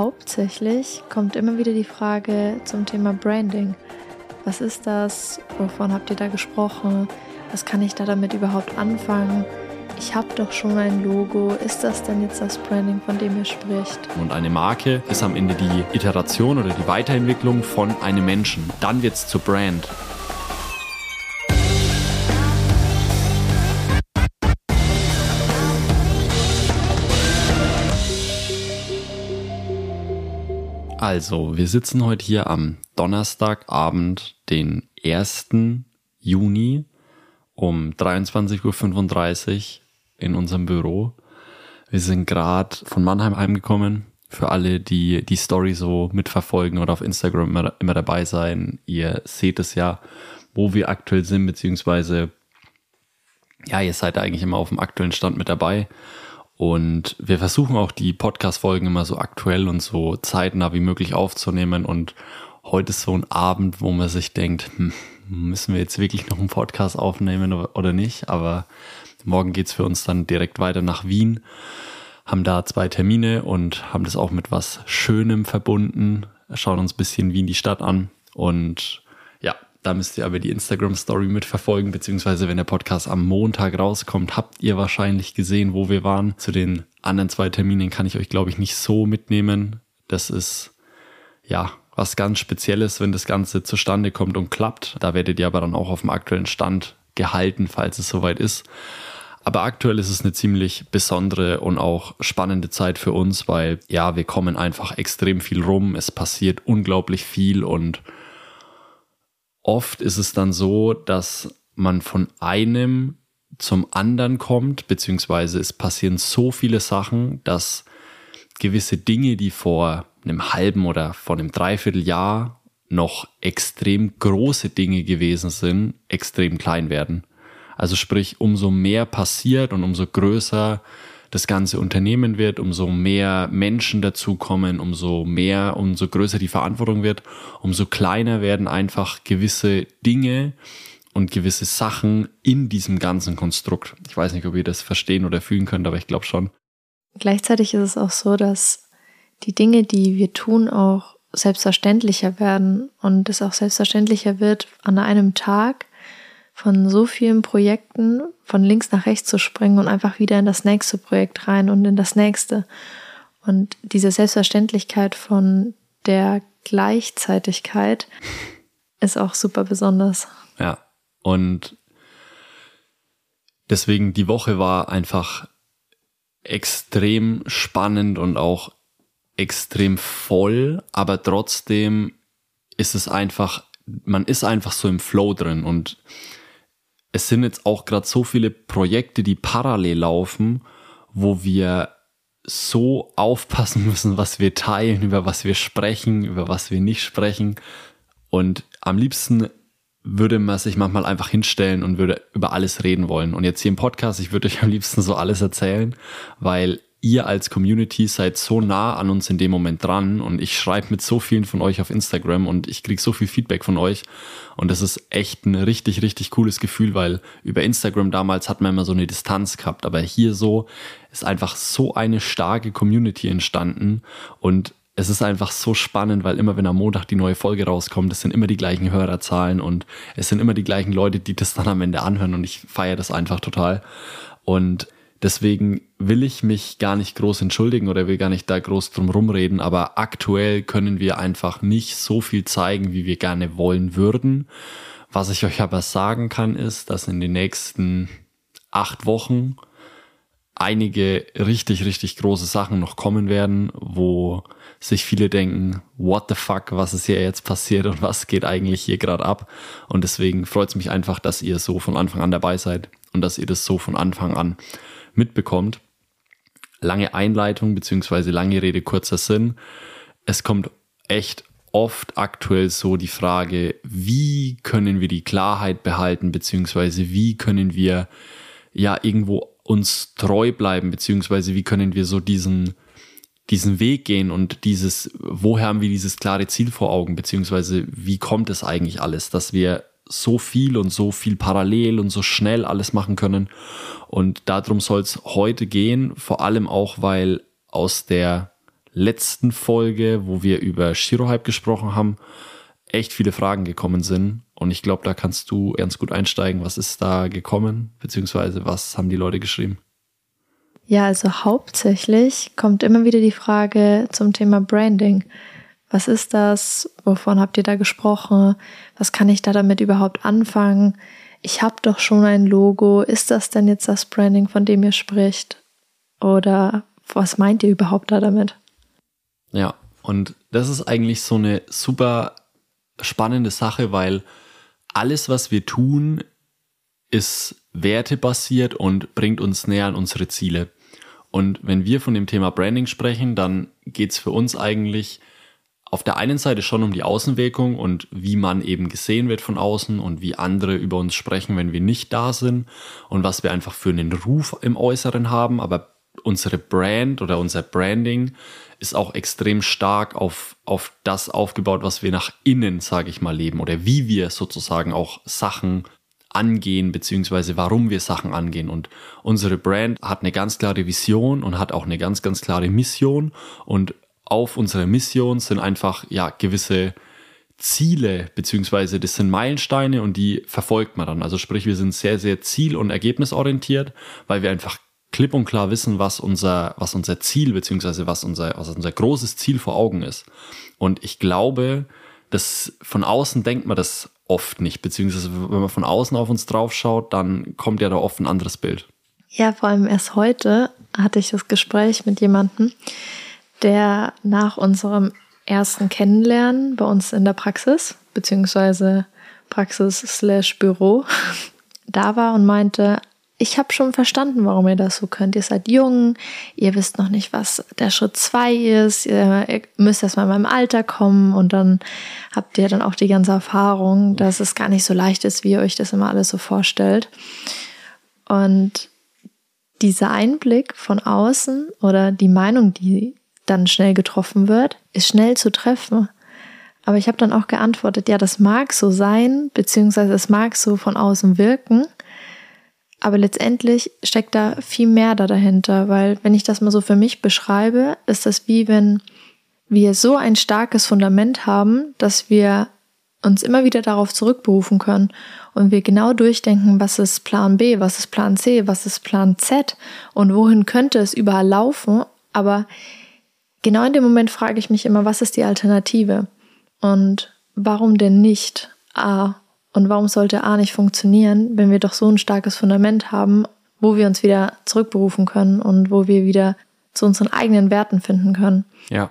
hauptsächlich kommt immer wieder die Frage zum Thema Branding. Was ist das? Wovon habt ihr da gesprochen? Was kann ich da damit überhaupt anfangen? Ich habe doch schon ein Logo. Ist das denn jetzt das Branding, von dem ihr spricht? Und eine Marke ist am Ende die Iteration oder die Weiterentwicklung von einem Menschen. Dann wird es zur Brand. Also, wir sitzen heute hier am Donnerstagabend, den 1. Juni um 23.35 Uhr in unserem Büro. Wir sind gerade von Mannheim heimgekommen. Für alle, die die Story so mitverfolgen oder auf Instagram immer, immer dabei sein, ihr seht es ja, wo wir aktuell sind, beziehungsweise ja, ihr seid eigentlich immer auf dem aktuellen Stand mit dabei. Und wir versuchen auch die Podcast-Folgen immer so aktuell und so zeitnah wie möglich aufzunehmen. Und heute ist so ein Abend, wo man sich denkt, hm, müssen wir jetzt wirklich noch einen Podcast aufnehmen oder nicht? Aber morgen geht's für uns dann direkt weiter nach Wien, haben da zwei Termine und haben das auch mit was Schönem verbunden, schauen uns ein bisschen Wien die Stadt an und da müsst ihr aber die Instagram-Story mitverfolgen, beziehungsweise wenn der Podcast am Montag rauskommt, habt ihr wahrscheinlich gesehen, wo wir waren. Zu den anderen zwei Terminen kann ich euch, glaube ich, nicht so mitnehmen. Das ist, ja, was ganz Spezielles, wenn das Ganze zustande kommt und klappt. Da werdet ihr aber dann auch auf dem aktuellen Stand gehalten, falls es soweit ist. Aber aktuell ist es eine ziemlich besondere und auch spannende Zeit für uns, weil ja, wir kommen einfach extrem viel rum. Es passiert unglaublich viel und oft ist es dann so, dass man von einem zum anderen kommt, beziehungsweise es passieren so viele Sachen, dass gewisse Dinge, die vor einem halben oder vor einem Dreivierteljahr noch extrem große Dinge gewesen sind, extrem klein werden. Also sprich, umso mehr passiert und umso größer das ganze Unternehmen wird, umso mehr Menschen dazukommen, umso mehr, umso größer die Verantwortung wird, umso kleiner werden einfach gewisse Dinge und gewisse Sachen in diesem ganzen Konstrukt. Ich weiß nicht, ob ihr das verstehen oder fühlen könnt, aber ich glaube schon. Gleichzeitig ist es auch so, dass die Dinge, die wir tun, auch selbstverständlicher werden und es auch selbstverständlicher wird an einem Tag, von so vielen Projekten von links nach rechts zu springen und einfach wieder in das nächste Projekt rein und in das nächste. Und diese Selbstverständlichkeit von der Gleichzeitigkeit ist auch super besonders. Ja, und deswegen die Woche war einfach extrem spannend und auch extrem voll, aber trotzdem ist es einfach, man ist einfach so im Flow drin und es sind jetzt auch gerade so viele Projekte, die parallel laufen, wo wir so aufpassen müssen, was wir teilen, über was wir sprechen, über was wir nicht sprechen. Und am liebsten würde man sich manchmal einfach hinstellen und würde über alles reden wollen. Und jetzt hier im Podcast, ich würde euch am liebsten so alles erzählen, weil ihr als Community seid so nah an uns in dem Moment dran und ich schreibe mit so vielen von euch auf Instagram und ich kriege so viel Feedback von euch und das ist echt ein richtig, richtig cooles Gefühl, weil über Instagram damals hat man immer so eine Distanz gehabt, aber hier so ist einfach so eine starke Community entstanden und es ist einfach so spannend, weil immer wenn am Montag die neue Folge rauskommt, es sind immer die gleichen Hörerzahlen und es sind immer die gleichen Leute, die das dann am Ende anhören und ich feiere das einfach total und Deswegen will ich mich gar nicht groß entschuldigen oder will gar nicht da groß drum rumreden, aber aktuell können wir einfach nicht so viel zeigen, wie wir gerne wollen würden. Was ich euch aber sagen kann, ist, dass in den nächsten acht Wochen einige richtig, richtig große Sachen noch kommen werden, wo sich viele denken, what the fuck, was ist hier jetzt passiert und was geht eigentlich hier gerade ab? Und deswegen freut es mich einfach, dass ihr so von Anfang an dabei seid und dass ihr das so von Anfang an mitbekommt. Lange Einleitung beziehungsweise lange Rede, kurzer Sinn. Es kommt echt oft aktuell so die Frage, wie können wir die Klarheit behalten, beziehungsweise wie können wir ja irgendwo uns treu bleiben, beziehungsweise wie können wir so diesen, diesen Weg gehen und dieses, woher haben wir dieses klare Ziel vor Augen, beziehungsweise wie kommt es eigentlich alles, dass wir so viel und so viel parallel und so schnell alles machen können. Und darum soll es heute gehen, vor allem auch, weil aus der letzten Folge, wo wir über Shirohype gesprochen haben, echt viele Fragen gekommen sind. Und ich glaube, da kannst du ganz gut einsteigen. Was ist da gekommen? Beziehungsweise was haben die Leute geschrieben? Ja, also hauptsächlich kommt immer wieder die Frage zum Thema Branding. Was ist das? Wovon habt ihr da gesprochen? Was kann ich da damit überhaupt anfangen? Ich habe doch schon ein Logo. Ist das denn jetzt das Branding, von dem ihr spricht? Oder was meint ihr überhaupt da damit? Ja, und das ist eigentlich so eine super spannende Sache, weil alles, was wir tun, ist wertebasiert und bringt uns näher an unsere Ziele. Und wenn wir von dem Thema Branding sprechen, dann geht es für uns eigentlich auf der einen Seite schon um die Außenwirkung und wie man eben gesehen wird von außen und wie andere über uns sprechen, wenn wir nicht da sind und was wir einfach für einen Ruf im Äußeren haben. Aber unsere Brand oder unser Branding ist auch extrem stark auf, auf das aufgebaut, was wir nach innen, sage ich mal, leben oder wie wir sozusagen auch Sachen angehen, beziehungsweise warum wir Sachen angehen. Und unsere Brand hat eine ganz klare Vision und hat auch eine ganz, ganz klare Mission. Und auf unserer Mission sind einfach, ja, gewisse Ziele, beziehungsweise das sind Meilensteine und die verfolgt man dann. Also sprich, wir sind sehr, sehr ziel- und ergebnisorientiert, weil wir einfach klipp und klar wissen, was unser, was unser Ziel, beziehungsweise was unser, was unser großes Ziel vor Augen ist. Und ich glaube, dass von außen denkt man das oft nicht, beziehungsweise wenn man von außen auf uns drauf schaut, dann kommt ja da oft ein anderes Bild. Ja, vor allem erst heute hatte ich das Gespräch mit jemandem, der nach unserem ersten Kennenlernen bei uns in der Praxis, beziehungsweise Praxis slash Büro, da war und meinte, ich habe schon verstanden, warum ihr das so könnt. Ihr seid jung, ihr wisst noch nicht, was der Schritt zwei ist, ihr müsst erst mal in meinem Alter kommen und dann habt ihr dann auch die ganze Erfahrung, dass es gar nicht so leicht ist, wie ihr euch das immer alles so vorstellt. Und dieser Einblick von außen oder die Meinung, die dann schnell getroffen wird, ist schnell zu treffen. Aber ich habe dann auch geantwortet, ja, das mag so sein, beziehungsweise es mag so von außen wirken, aber letztendlich steckt da viel mehr da dahinter, weil wenn ich das mal so für mich beschreibe, ist das wie wenn wir so ein starkes Fundament haben, dass wir uns immer wieder darauf zurückberufen können und wir genau durchdenken, was ist Plan B, was ist Plan C, was ist Plan Z und wohin könnte es überall laufen. Aber genau in dem Moment frage ich mich immer, was ist die Alternative und warum denn nicht A und warum sollte A nicht funktionieren, wenn wir doch so ein starkes Fundament haben, wo wir uns wieder zurückberufen können und wo wir wieder zu unseren eigenen Werten finden können? Ja.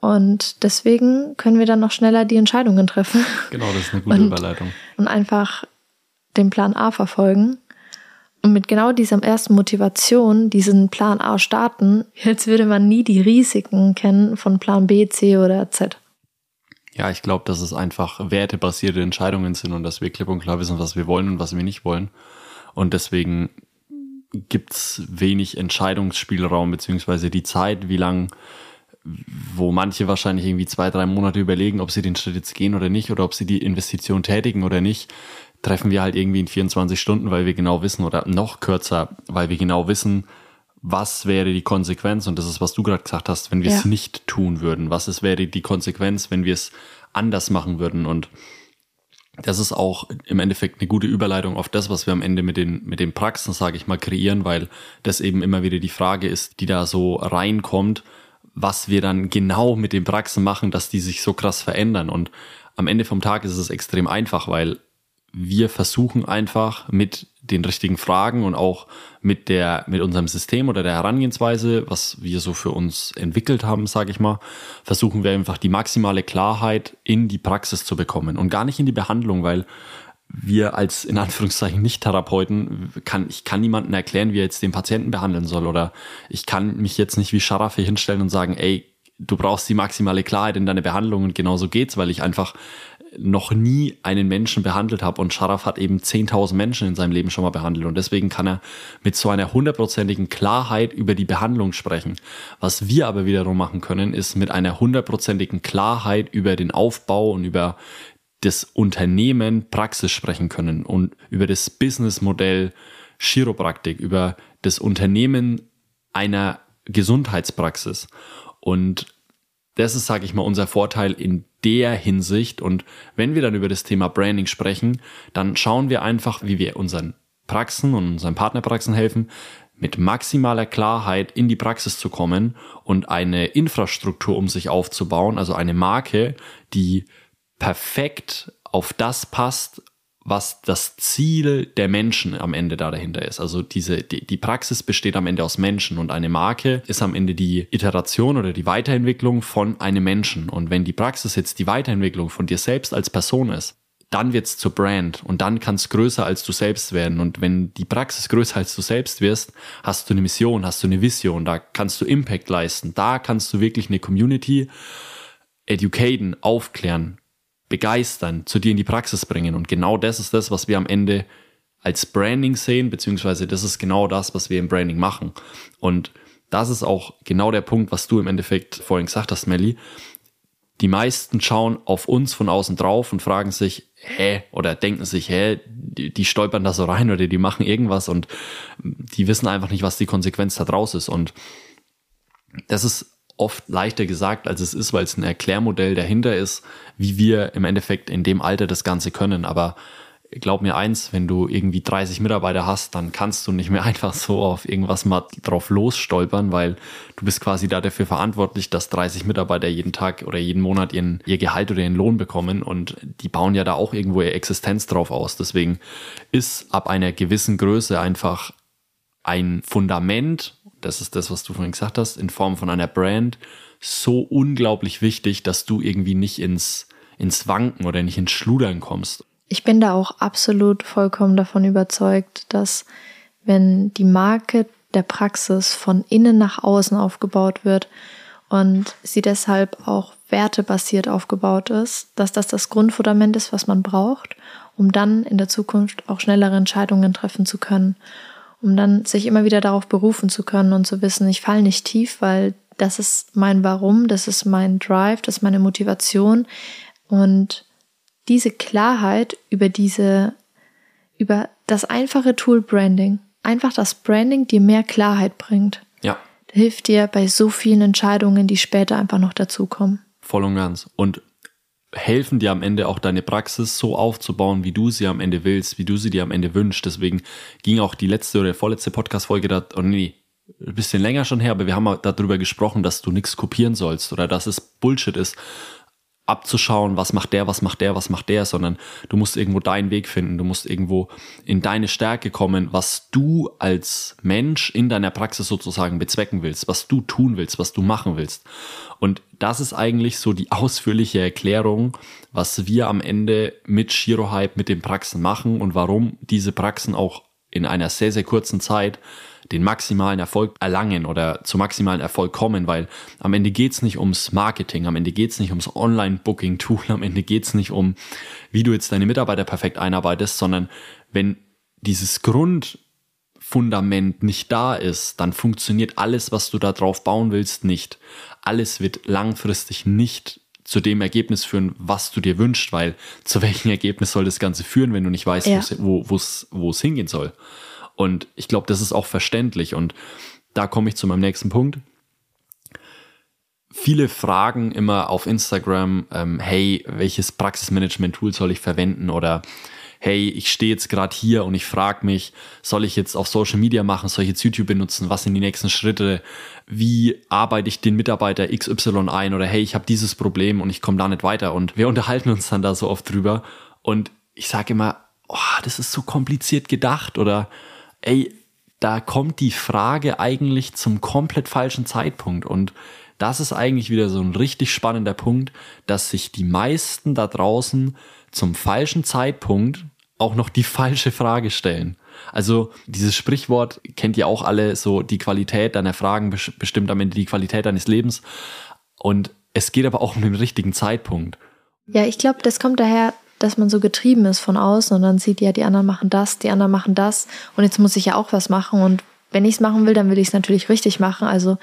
Und deswegen können wir dann noch schneller die Entscheidungen treffen. Genau, das ist eine gute und, Überleitung. Und einfach den Plan A verfolgen und mit genau dieser ersten Motivation diesen Plan A starten, als würde man nie die Risiken kennen von Plan B, C oder Z. Ja, ich glaube, dass es einfach wertebasierte Entscheidungen sind und dass wir klipp und klar wissen, was wir wollen und was wir nicht wollen. Und deswegen gibt's wenig Entscheidungsspielraum, beziehungsweise die Zeit, wie lang, wo manche wahrscheinlich irgendwie zwei, drei Monate überlegen, ob sie den Schritt jetzt gehen oder nicht, oder ob sie die Investition tätigen oder nicht, treffen wir halt irgendwie in 24 Stunden, weil wir genau wissen, oder noch kürzer, weil wir genau wissen, was wäre die Konsequenz? Und das ist, was du gerade gesagt hast, wenn wir ja. es nicht tun würden. Was ist, wäre die Konsequenz, wenn wir es anders machen würden? Und das ist auch im Endeffekt eine gute Überleitung auf das, was wir am Ende mit den, mit den Praxen, sage ich mal, kreieren, weil das eben immer wieder die Frage ist, die da so reinkommt, was wir dann genau mit den Praxen machen, dass die sich so krass verändern. Und am Ende vom Tag ist es extrem einfach, weil wir versuchen einfach mit den richtigen Fragen und auch mit der mit unserem System oder der Herangehensweise, was wir so für uns entwickelt haben, sage ich mal, versuchen wir einfach die maximale Klarheit in die Praxis zu bekommen und gar nicht in die Behandlung, weil wir als in Anführungszeichen Nicht-Therapeuten kann ich kann niemanden erklären, wie er jetzt den Patienten behandeln soll oder ich kann mich jetzt nicht wie Scharaffe hinstellen und sagen, ey, du brauchst die maximale Klarheit in deine Behandlung und genauso geht's, weil ich einfach noch nie einen Menschen behandelt habe und Sharaf hat eben 10.000 Menschen in seinem Leben schon mal behandelt und deswegen kann er mit so einer hundertprozentigen Klarheit über die Behandlung sprechen. Was wir aber wiederum machen können, ist mit einer hundertprozentigen Klarheit über den Aufbau und über das Unternehmen Praxis sprechen können und über das Businessmodell Chiropraktik, über das Unternehmen einer Gesundheitspraxis. Und das ist, sage ich mal, unser Vorteil in der Hinsicht. Und wenn wir dann über das Thema Branding sprechen, dann schauen wir einfach, wie wir unseren Praxen und unseren Partnerpraxen helfen, mit maximaler Klarheit in die Praxis zu kommen und eine Infrastruktur um sich aufzubauen, also eine Marke, die perfekt auf das passt, was das Ziel der Menschen am Ende da dahinter ist. Also diese, die, die Praxis besteht am Ende aus Menschen und eine Marke ist am Ende die Iteration oder die Weiterentwicklung von einem Menschen. Und wenn die Praxis jetzt die Weiterentwicklung von dir selbst als Person ist, dann wird's zur Brand und dann kann es größer als du selbst werden. Und wenn die Praxis größer als du selbst wirst, hast du eine Mission, hast du eine Vision, da kannst du Impact leisten, da kannst du wirklich eine Community educaten, aufklären, begeistern, zu dir in die Praxis bringen. Und genau das ist das, was wir am Ende als Branding sehen, beziehungsweise das ist genau das, was wir im Branding machen. Und das ist auch genau der Punkt, was du im Endeffekt vorhin gesagt hast, Melly. Die meisten schauen auf uns von außen drauf und fragen sich, hä, oder denken sich, hä, die, die stolpern da so rein oder die machen irgendwas und die wissen einfach nicht, was die Konsequenz da draus ist. Und das ist oft leichter gesagt, als es ist, weil es ein Erklärmodell dahinter ist, wie wir im Endeffekt in dem Alter das Ganze können. Aber glaub mir eins, wenn du irgendwie 30 Mitarbeiter hast, dann kannst du nicht mehr einfach so auf irgendwas mal drauf losstolpern, weil du bist quasi da dafür verantwortlich, dass 30 Mitarbeiter jeden Tag oder jeden Monat ihren, ihr Gehalt oder ihren Lohn bekommen und die bauen ja da auch irgendwo ihre Existenz drauf aus. Deswegen ist ab einer gewissen Größe einfach ein Fundament das ist das, was du vorhin gesagt hast, in Form von einer Brand, so unglaublich wichtig, dass du irgendwie nicht ins, ins Wanken oder nicht ins Schludern kommst. Ich bin da auch absolut vollkommen davon überzeugt, dass wenn die Marke der Praxis von innen nach außen aufgebaut wird und sie deshalb auch wertebasiert aufgebaut ist, dass das das Grundfundament ist, was man braucht, um dann in der Zukunft auch schnellere Entscheidungen treffen zu können um dann sich immer wieder darauf berufen zu können und zu wissen, ich falle nicht tief, weil das ist mein Warum, das ist mein Drive, das ist meine Motivation und diese Klarheit über diese, über das einfache Tool Branding, einfach das Branding dir mehr Klarheit bringt. Ja. Hilft dir bei so vielen Entscheidungen, die später einfach noch dazukommen. Voll und ganz. Und helfen dir am Ende auch deine Praxis so aufzubauen, wie du sie am Ende willst, wie du sie dir am Ende wünschst. Deswegen ging auch die letzte oder vorletzte Podcast-Folge da, oh nee, ein bisschen länger schon her, aber wir haben darüber gesprochen, dass du nichts kopieren sollst oder dass es Bullshit ist, abzuschauen, was macht der, was macht der, was macht der, sondern du musst irgendwo deinen Weg finden, du musst irgendwo in deine Stärke kommen, was du als Mensch in deiner Praxis sozusagen bezwecken willst, was du tun willst, was du machen willst. Und das ist eigentlich so die ausführliche Erklärung, was wir am Ende mit Shirohype, mit den Praxen machen und warum diese Praxen auch in einer sehr, sehr kurzen Zeit den maximalen Erfolg erlangen oder zu maximalen Erfolg kommen, weil am Ende geht's nicht ums Marketing, am Ende geht's nicht ums Online-Booking-Tool, am Ende geht's nicht um, wie du jetzt deine Mitarbeiter perfekt einarbeitest, sondern wenn dieses Grundfundament nicht da ist, dann funktioniert alles, was du da drauf bauen willst, nicht. Alles wird langfristig nicht zu dem Ergebnis führen, was du dir wünschst, weil zu welchem Ergebnis soll das Ganze führen, wenn du nicht weißt, ja. wo es hingehen soll. Und ich glaube, das ist auch verständlich. Und da komme ich zu meinem nächsten Punkt. Viele fragen immer auf Instagram, ähm, hey, welches Praxismanagement-Tool soll ich verwenden? Oder hey, ich stehe jetzt gerade hier und ich frage mich, soll ich jetzt auf Social Media machen, soll ich jetzt YouTube benutzen, was sind die nächsten Schritte, wie arbeite ich den Mitarbeiter XY ein? Oder hey, ich habe dieses Problem und ich komme da nicht weiter. Und wir unterhalten uns dann da so oft drüber. Und ich sage immer, oh, das ist so kompliziert gedacht. Oder ey, da kommt die Frage eigentlich zum komplett falschen Zeitpunkt. Und das ist eigentlich wieder so ein richtig spannender Punkt, dass sich die meisten da draußen zum falschen Zeitpunkt auch noch die falsche Frage stellen. Also dieses Sprichwort kennt ihr auch alle, so die Qualität deiner Fragen bestimmt am Ende die Qualität deines Lebens. Und es geht aber auch um den richtigen Zeitpunkt. Ja, ich glaube, das kommt daher, dass man so getrieben ist von außen und dann sieht, ja, die anderen machen das, die anderen machen das und jetzt muss ich ja auch was machen und wenn ich es machen will, dann will ich es natürlich richtig machen. Also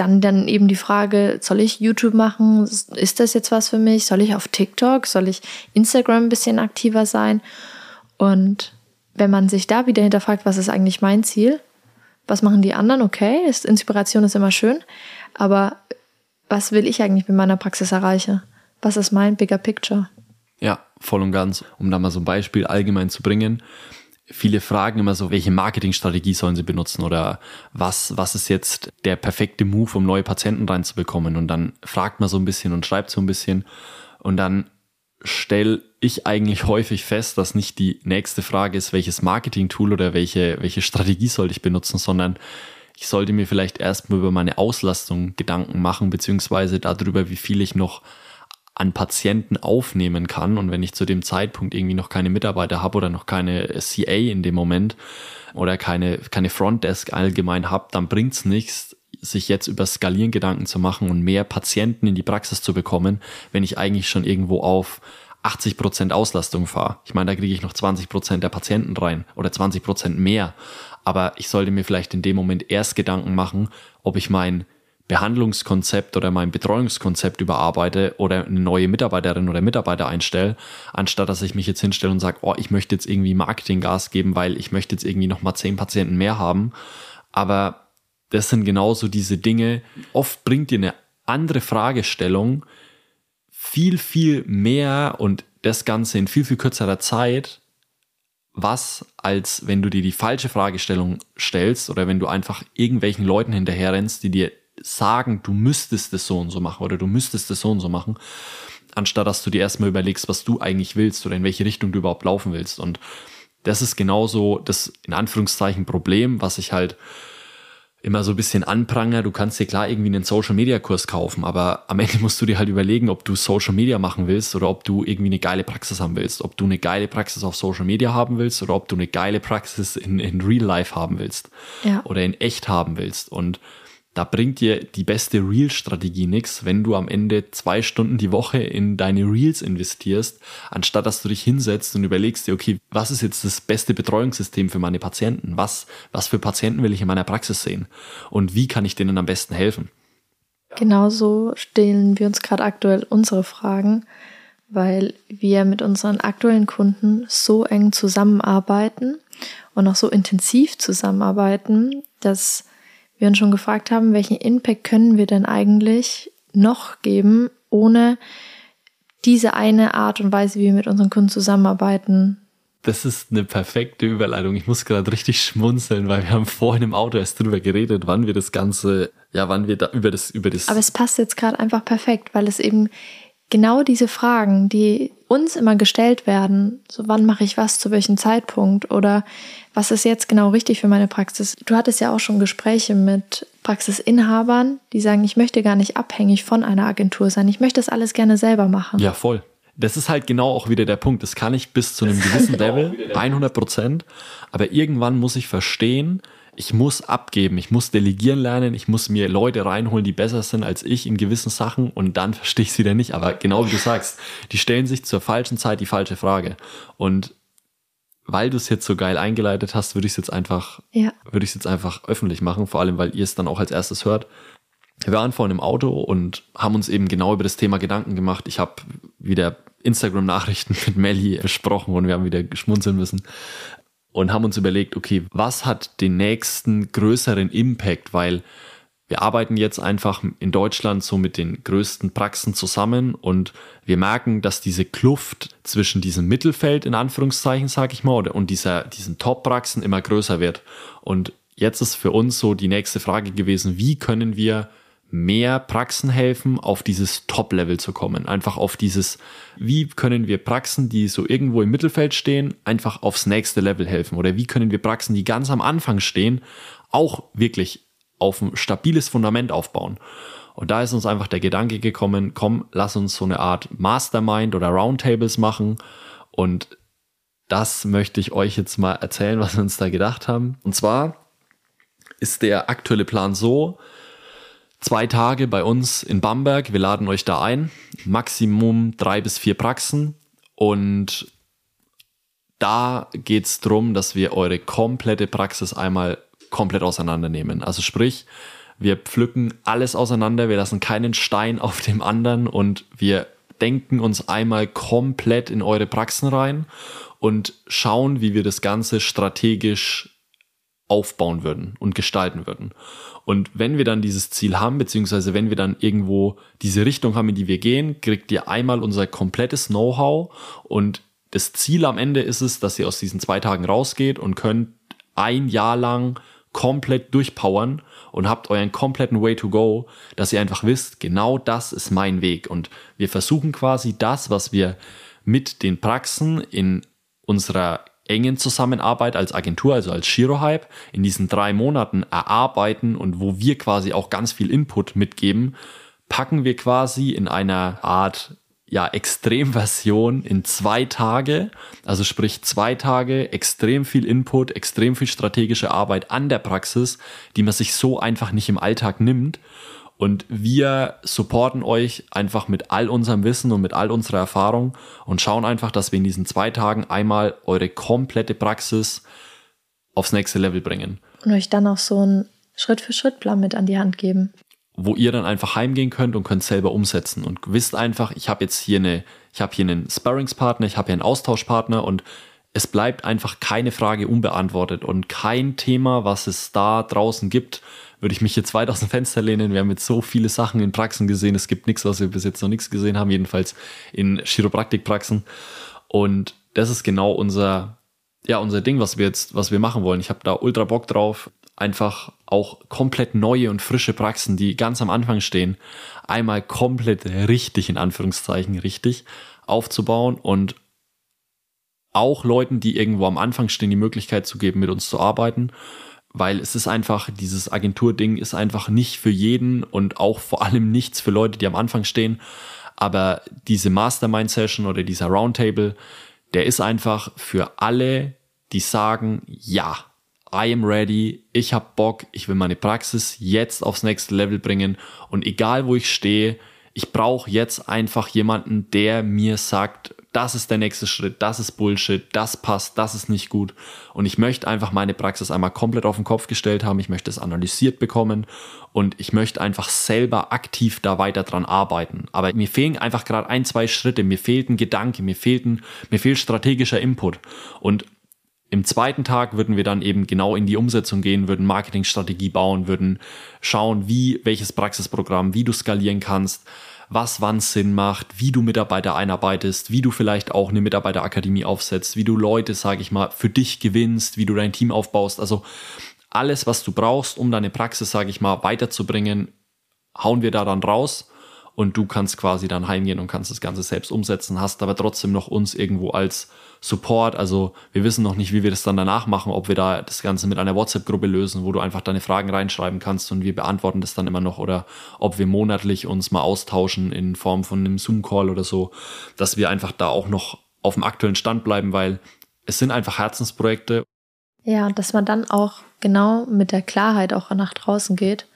dann, dann eben die Frage, soll ich YouTube machen? Ist das jetzt was für mich? Soll ich auf TikTok? Soll ich Instagram ein bisschen aktiver sein? Und wenn man sich da wieder hinterfragt, was ist eigentlich mein Ziel? Was machen die anderen? Okay, ist, Inspiration ist immer schön. Aber was will ich eigentlich mit meiner Praxis erreichen? Was ist mein bigger picture? Ja, voll und ganz. Um da mal so ein Beispiel allgemein zu bringen. Viele fragen immer so, welche Marketingstrategie sollen sie benutzen oder was, was ist jetzt der perfekte Move, um neue Patienten reinzubekommen? Und dann fragt man so ein bisschen und schreibt so ein bisschen. Und dann stelle ich eigentlich häufig fest, dass nicht die nächste Frage ist, welches Marketing-Tool oder welche, welche Strategie sollte ich benutzen, sondern ich sollte mir vielleicht erstmal über meine Auslastung Gedanken machen, beziehungsweise darüber, wie viel ich noch an Patienten aufnehmen kann. Und wenn ich zu dem Zeitpunkt irgendwie noch keine Mitarbeiter habe oder noch keine CA in dem Moment oder keine, keine Frontdesk allgemein habe, dann bringt's nichts, sich jetzt über Skalieren Gedanken zu machen und mehr Patienten in die Praxis zu bekommen, wenn ich eigentlich schon irgendwo auf 80 Prozent Auslastung fahre. Ich meine, da kriege ich noch 20 Prozent der Patienten rein oder 20 Prozent mehr. Aber ich sollte mir vielleicht in dem Moment erst Gedanken machen, ob ich mein Behandlungskonzept oder mein Betreuungskonzept überarbeite oder eine neue Mitarbeiterin oder Mitarbeiter einstelle, anstatt dass ich mich jetzt hinstelle und sage, oh, ich möchte jetzt irgendwie Marketinggas geben, weil ich möchte jetzt irgendwie nochmal zehn Patienten mehr haben. Aber das sind genauso diese Dinge. Oft bringt dir eine andere Fragestellung viel, viel mehr und das Ganze in viel, viel kürzerer Zeit, was als wenn du dir die falsche Fragestellung stellst oder wenn du einfach irgendwelchen Leuten hinterherrennst, die dir sagen, du müsstest es so und so machen oder du müsstest es so und so machen, anstatt dass du dir erstmal überlegst, was du eigentlich willst oder in welche Richtung du überhaupt laufen willst. Und das ist genauso das in Anführungszeichen Problem, was ich halt immer so ein bisschen anpranger. Du kannst dir klar irgendwie einen Social Media Kurs kaufen, aber am Ende musst du dir halt überlegen, ob du Social Media machen willst oder ob du irgendwie eine geile Praxis haben willst. Ob du eine geile Praxis auf Social Media haben willst oder ob du eine geile Praxis in, in Real Life haben willst. Ja. Oder in echt haben willst. Und da bringt dir die beste Reel-Strategie nichts, wenn du am Ende zwei Stunden die Woche in deine Reels investierst, anstatt dass du dich hinsetzt und überlegst dir, okay, was ist jetzt das beste Betreuungssystem für meine Patienten? Was, was für Patienten will ich in meiner Praxis sehen? Und wie kann ich denen am besten helfen? Genauso stellen wir uns gerade aktuell unsere Fragen, weil wir mit unseren aktuellen Kunden so eng zusammenarbeiten und auch so intensiv zusammenarbeiten, dass wir uns schon gefragt haben, welchen Impact können wir denn eigentlich noch geben, ohne diese eine Art und Weise, wie wir mit unseren Kunden zusammenarbeiten. Das ist eine perfekte Überleitung. Ich muss gerade richtig schmunzeln, weil wir haben vorhin im Auto erst drüber geredet, wann wir das Ganze, ja, wann wir da über das, über das. Aber es passt jetzt gerade einfach perfekt, weil es eben genau diese Fragen, die uns immer gestellt werden, so wann mache ich was, zu welchem Zeitpunkt oder was ist jetzt genau richtig für meine Praxis. Du hattest ja auch schon Gespräche mit Praxisinhabern, die sagen, ich möchte gar nicht abhängig von einer Agentur sein, ich möchte das alles gerne selber machen. Ja, voll. Das ist halt genau auch wieder der Punkt. Das kann ich bis zu einem gewissen Level, 100 Prozent. Aber irgendwann muss ich verstehen, ich muss abgeben, ich muss delegieren lernen, ich muss mir Leute reinholen, die besser sind als ich in gewissen Sachen und dann verstehe ich sie wieder nicht. Aber genau wie du sagst, die stellen sich zur falschen Zeit die falsche Frage. Und weil du es jetzt so geil eingeleitet hast, würde ich es jetzt einfach, ja. würde ich es jetzt einfach öffentlich machen, vor allem weil ihr es dann auch als erstes hört. Wir waren vorhin im Auto und haben uns eben genau über das Thema Gedanken gemacht. Ich habe wieder Instagram-Nachrichten mit Melly besprochen und wir haben wieder geschmunzeln müssen und haben uns überlegt, okay, was hat den nächsten größeren Impact, weil wir arbeiten jetzt einfach in Deutschland so mit den größten Praxen zusammen und wir merken, dass diese Kluft zwischen diesem Mittelfeld in Anführungszeichen, sage ich mal, und dieser, diesen Top-Praxen immer größer wird. Und jetzt ist für uns so die nächste Frage gewesen, wie können wir mehr Praxen helfen, auf dieses Top-Level zu kommen. Einfach auf dieses, wie können wir Praxen, die so irgendwo im Mittelfeld stehen, einfach aufs nächste Level helfen? Oder wie können wir Praxen, die ganz am Anfang stehen, auch wirklich auf ein stabiles Fundament aufbauen? Und da ist uns einfach der Gedanke gekommen, komm, lass uns so eine Art Mastermind oder Roundtables machen. Und das möchte ich euch jetzt mal erzählen, was wir uns da gedacht haben. Und zwar ist der aktuelle Plan so, Zwei Tage bei uns in Bamberg. Wir laden euch da ein. Maximum drei bis vier Praxen. Und da geht es darum, dass wir eure komplette Praxis einmal komplett auseinandernehmen. Also sprich, wir pflücken alles auseinander, wir lassen keinen Stein auf dem anderen und wir denken uns einmal komplett in eure Praxen rein und schauen, wie wir das Ganze strategisch aufbauen würden und gestalten würden. Und wenn wir dann dieses Ziel haben, beziehungsweise wenn wir dann irgendwo diese Richtung haben, in die wir gehen, kriegt ihr einmal unser komplettes Know-how und das Ziel am Ende ist es, dass ihr aus diesen zwei Tagen rausgeht und könnt ein Jahr lang komplett durchpowern und habt euren kompletten Way to go, dass ihr einfach wisst, genau das ist mein Weg. Und wir versuchen quasi das, was wir mit den Praxen in unserer engen Zusammenarbeit als Agentur, also als Shirohype, in diesen drei Monaten erarbeiten und wo wir quasi auch ganz viel Input mitgeben, packen wir quasi in einer Art ja, Extremversion in zwei Tage, also sprich zwei Tage, extrem viel Input, extrem viel strategische Arbeit an der Praxis, die man sich so einfach nicht im Alltag nimmt. Und wir supporten euch einfach mit all unserem Wissen und mit all unserer Erfahrung und schauen einfach, dass wir in diesen zwei Tagen einmal eure komplette Praxis aufs nächste Level bringen. Und euch dann auch so einen Schritt-für-Schritt-Plan mit an die Hand geben wo ihr dann einfach heimgehen könnt und könnt selber umsetzen und wisst einfach, ich habe jetzt hier eine, ich habe hier einen Sparringspartner, ich habe hier einen Austauschpartner und es bleibt einfach keine Frage unbeantwortet und kein Thema, was es da draußen gibt, würde ich mich jetzt weit aus dem Fenster lehnen. Wir haben jetzt so viele Sachen in Praxen gesehen. Es gibt nichts, was wir bis jetzt noch nichts gesehen haben, jedenfalls in Chiropraktikpraxen. Und das ist genau unser, ja, unser Ding, was wir jetzt, was wir machen wollen. Ich habe da ultra Bock drauf einfach auch komplett neue und frische Praxen, die ganz am Anfang stehen, einmal komplett richtig, in Anführungszeichen richtig, aufzubauen und auch Leuten, die irgendwo am Anfang stehen, die Möglichkeit zu geben, mit uns zu arbeiten. Weil es ist einfach, dieses Agenturding ist einfach nicht für jeden und auch vor allem nichts für Leute, die am Anfang stehen. Aber diese Mastermind-Session oder dieser Roundtable, der ist einfach für alle, die sagen, ja, I am ready, ich habe Bock, ich will meine Praxis jetzt aufs nächste Level bringen und egal wo ich stehe, ich brauche jetzt einfach jemanden, der mir sagt, das ist der nächste Schritt, das ist Bullshit, das passt, das ist nicht gut. Und ich möchte einfach meine Praxis einmal komplett auf den Kopf gestellt haben, ich möchte es analysiert bekommen und ich möchte einfach selber aktiv da weiter dran arbeiten. Aber mir fehlen einfach gerade ein, zwei Schritte, mir fehlt ein Gedanke, mir fehlt, ein, mir fehlt strategischer Input. Und im zweiten Tag würden wir dann eben genau in die Umsetzung gehen, würden Marketingstrategie bauen, würden schauen, wie, welches Praxisprogramm, wie du skalieren kannst, was wann Sinn macht, wie du Mitarbeiter einarbeitest, wie du vielleicht auch eine Mitarbeiterakademie aufsetzt, wie du Leute, sage ich mal, für dich gewinnst, wie du dein Team aufbaust. Also alles, was du brauchst, um deine Praxis, sage ich mal, weiterzubringen, hauen wir da dann raus und du kannst quasi dann heimgehen und kannst das Ganze selbst umsetzen, hast aber trotzdem noch uns irgendwo als Support. Also wir wissen noch nicht, wie wir das dann danach machen, ob wir da das Ganze mit einer WhatsApp-Gruppe lösen, wo du einfach deine Fragen reinschreiben kannst und wir beantworten das dann immer noch oder ob wir monatlich uns mal austauschen in Form von einem Zoom-Call oder so, dass wir einfach da auch noch auf dem aktuellen Stand bleiben, weil es sind einfach Herzensprojekte. Ja, und dass man dann auch genau mit der Klarheit auch nach draußen geht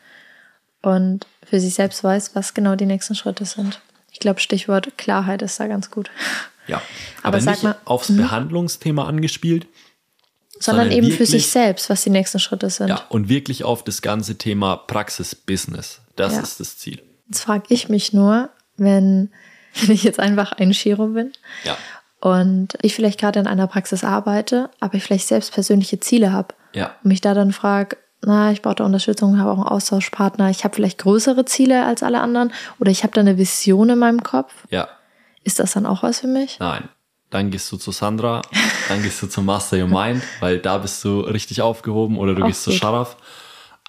und für sich selbst weiß, was genau die nächsten Schritte sind. Ich glaube, Stichwort Klarheit ist da ganz gut. Ja, aber, aber nicht mal, aufs mh. Behandlungsthema angespielt, sondern, sondern eben wirklich, für sich selbst, was die nächsten Schritte sind. Ja, und wirklich auf das ganze Thema Praxis-Business. Das ja. ist das Ziel. Jetzt frage ich mich nur, wenn, wenn ich jetzt einfach ein Chiro bin ja. und ich vielleicht gerade in einer Praxis arbeite, aber ich vielleicht selbst persönliche Ziele habe ja. und mich da dann frage, na, ich brauche da Unterstützung, habe auch einen Austauschpartner, ich habe vielleicht größere Ziele als alle anderen oder ich habe da eine Vision in meinem Kopf. Ja. Ist das dann auch was für mich? Nein. Dann gehst du zu Sandra, dann gehst du zum Master Your Mind, weil da bist du richtig aufgehoben oder du auch gehst gut. zu Sharaf.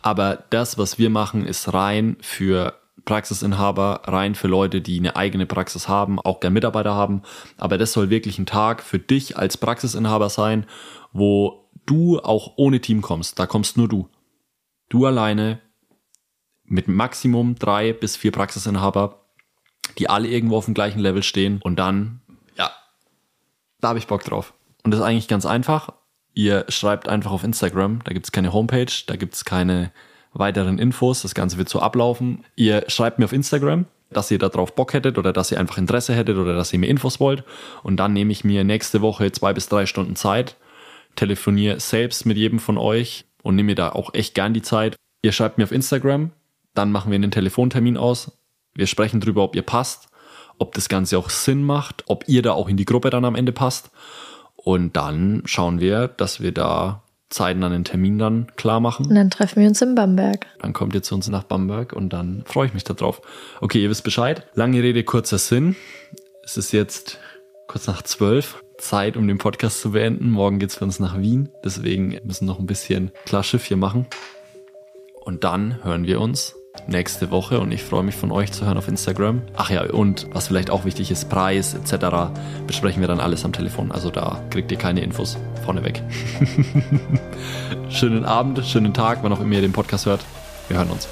Aber das, was wir machen, ist rein für Praxisinhaber, rein für Leute, die eine eigene Praxis haben, auch gerne Mitarbeiter haben. Aber das soll wirklich ein Tag für dich als Praxisinhaber sein, wo du auch ohne Team kommst. Da kommst nur du. Du alleine mit Maximum drei bis vier Praxisinhaber die alle irgendwo auf dem gleichen Level stehen und dann, ja, da habe ich Bock drauf. Und das ist eigentlich ganz einfach. Ihr schreibt einfach auf Instagram, da gibt es keine Homepage, da gibt es keine weiteren Infos, das Ganze wird so ablaufen. Ihr schreibt mir auf Instagram, dass ihr darauf Bock hättet oder dass ihr einfach Interesse hättet oder dass ihr mir Infos wollt. Und dann nehme ich mir nächste Woche zwei bis drei Stunden Zeit, telefoniere selbst mit jedem von euch und nehme mir da auch echt gern die Zeit. Ihr schreibt mir auf Instagram, dann machen wir einen Telefontermin aus, wir sprechen drüber, ob ihr passt, ob das Ganze auch Sinn macht, ob ihr da auch in die Gruppe dann am Ende passt. Und dann schauen wir, dass wir da zeitnah einen Termin dann klar machen. Und dann treffen wir uns in Bamberg. Dann kommt ihr zu uns nach Bamberg und dann freue ich mich darauf. Okay, ihr wisst Bescheid. Lange Rede, kurzer Sinn. Es ist jetzt kurz nach zwölf. Zeit, um den Podcast zu beenden. Morgen geht's für uns nach Wien. Deswegen müssen wir noch ein bisschen klar Schiff hier machen. Und dann hören wir uns nächste Woche und ich freue mich von euch zu hören auf Instagram. Ach ja, und was vielleicht auch wichtig ist, Preis etc. besprechen wir dann alles am Telefon. Also da kriegt ihr keine Infos vorneweg. schönen Abend, schönen Tag, wann auch immer ihr den Podcast hört. Wir hören uns.